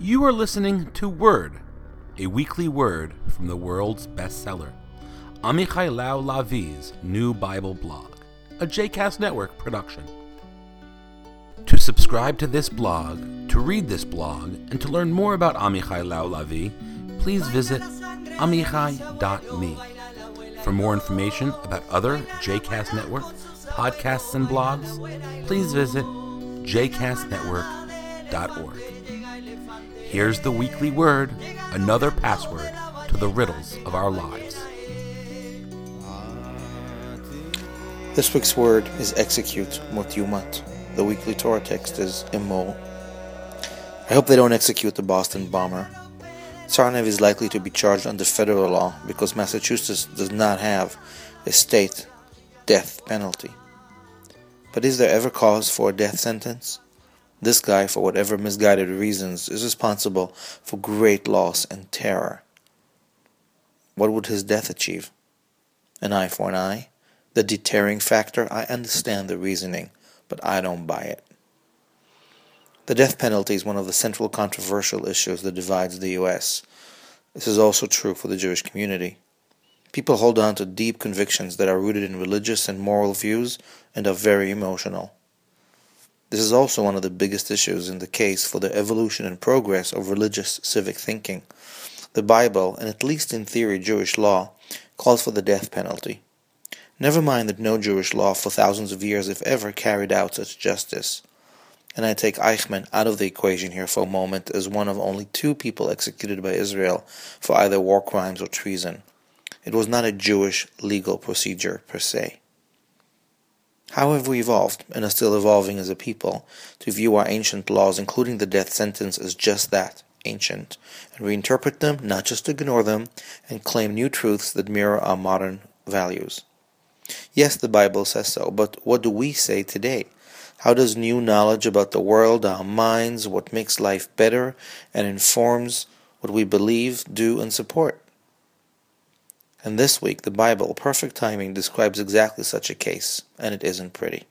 You are listening to Word, a weekly word from the world's bestseller, Amichai Lau Lavie's new Bible blog, a JCast Network production. To subscribe to this blog, to read this blog, and to learn more about Amichai Lau Lavie, please visit amichai.me. For more information about other JCast Network podcasts and blogs, please visit jcastnetwork.org. Here's the weekly word, another password to the riddles of our lives. This week's word is execute, mot The weekly Torah text is Emor. I hope they don't execute the Boston bomber. Tsarnaev is likely to be charged under federal law because Massachusetts does not have a state death penalty. But is there ever cause for a death sentence? This guy, for whatever misguided reasons, is responsible for great loss and terror. What would his death achieve? An eye for an eye? The deterring factor? I understand the reasoning, but I don't buy it. The death penalty is one of the central controversial issues that divides the U.S. This is also true for the Jewish community. People hold on to deep convictions that are rooted in religious and moral views and are very emotional. This is also one of the biggest issues in the case for the evolution and progress of religious civic thinking. The Bible, and at least in theory Jewish law, calls for the death penalty. Never mind that no Jewish law for thousands of years, if ever, carried out such justice. And I take Eichmann out of the equation here for a moment as one of only two people executed by Israel for either war crimes or treason. It was not a Jewish legal procedure per se. How have we evolved, and are still evolving as a people, to view our ancient laws, including the death sentence, as just that, ancient, and reinterpret them, not just ignore them, and claim new truths that mirror our modern values? Yes, the Bible says so, but what do we say today? How does new knowledge about the world, our minds, what makes life better, and informs what we believe, do, and support? And this week, the Bible, perfect timing, describes exactly such a case, and it isn't pretty.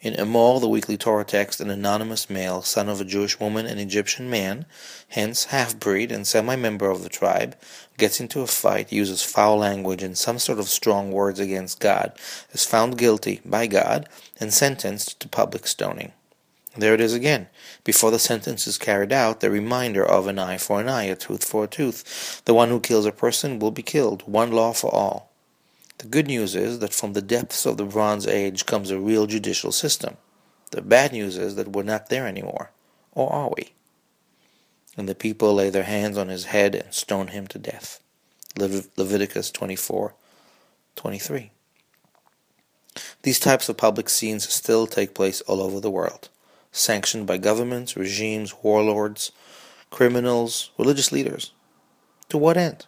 In Emor, the weekly Torah text, an anonymous male, son of a Jewish woman and Egyptian man, hence half breed and semi member of the tribe, gets into a fight, uses foul language and some sort of strong words against God, is found guilty by God, and sentenced to public stoning. There it is again. Before the sentence is carried out, the reminder of an eye for an eye, a tooth for a tooth. The one who kills a person will be killed, one law for all. The good news is that from the depths of the Bronze Age comes a real judicial system. The bad news is that we're not there anymore. Or are we? And the people lay their hands on his head and stone him to death. Leviticus 24 23. These types of public scenes still take place all over the world sanctioned by governments, regimes, warlords, criminals, religious leaders. To what end?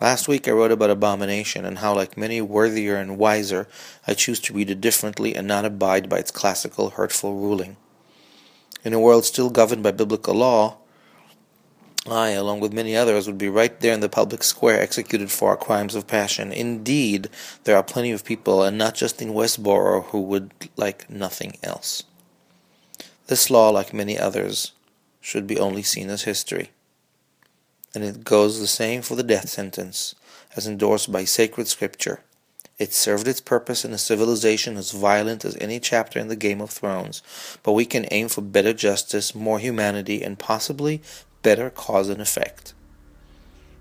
Last week I wrote about abomination and how, like many worthier and wiser, I choose to read it differently and not abide by its classical hurtful ruling. In a world still governed by biblical law, I, along with many others, would be right there in the public square executed for our crimes of passion. Indeed, there are plenty of people, and not just in Westboro, who would like nothing else. This law, like many others, should be only seen as history. And it goes the same for the death sentence, as endorsed by sacred scripture. It served its purpose in a civilization as violent as any chapter in the Game of Thrones, but we can aim for better justice, more humanity, and possibly better cause and effect.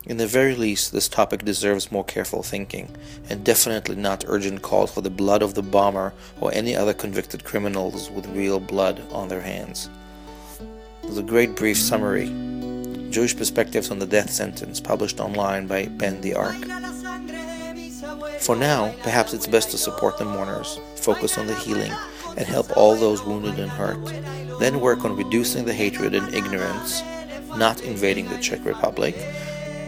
In the very least, this topic deserves more careful thinking, and definitely not urgent calls for the blood of the bomber or any other convicted criminals with real blood on their hands. There's a great brief summary Jewish Perspectives on the Death Sentence, published online by Ben the Ark. For now, perhaps it's best to support the mourners, focus on the healing, and help all those wounded and hurt. Then work on reducing the hatred and ignorance, not invading the Czech Republic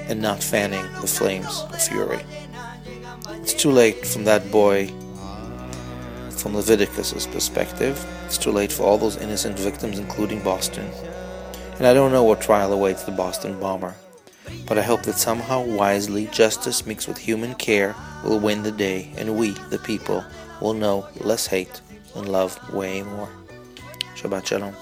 and not fanning the flames of fury. It's too late from that boy, from Leviticus's perspective. It's too late for all those innocent victims, including Boston. And I don't know what trial awaits the Boston bomber. But I hope that somehow wisely justice mixed with human care will win the day, and we, the people, will know less hate and love way more. Shabbat Shalom.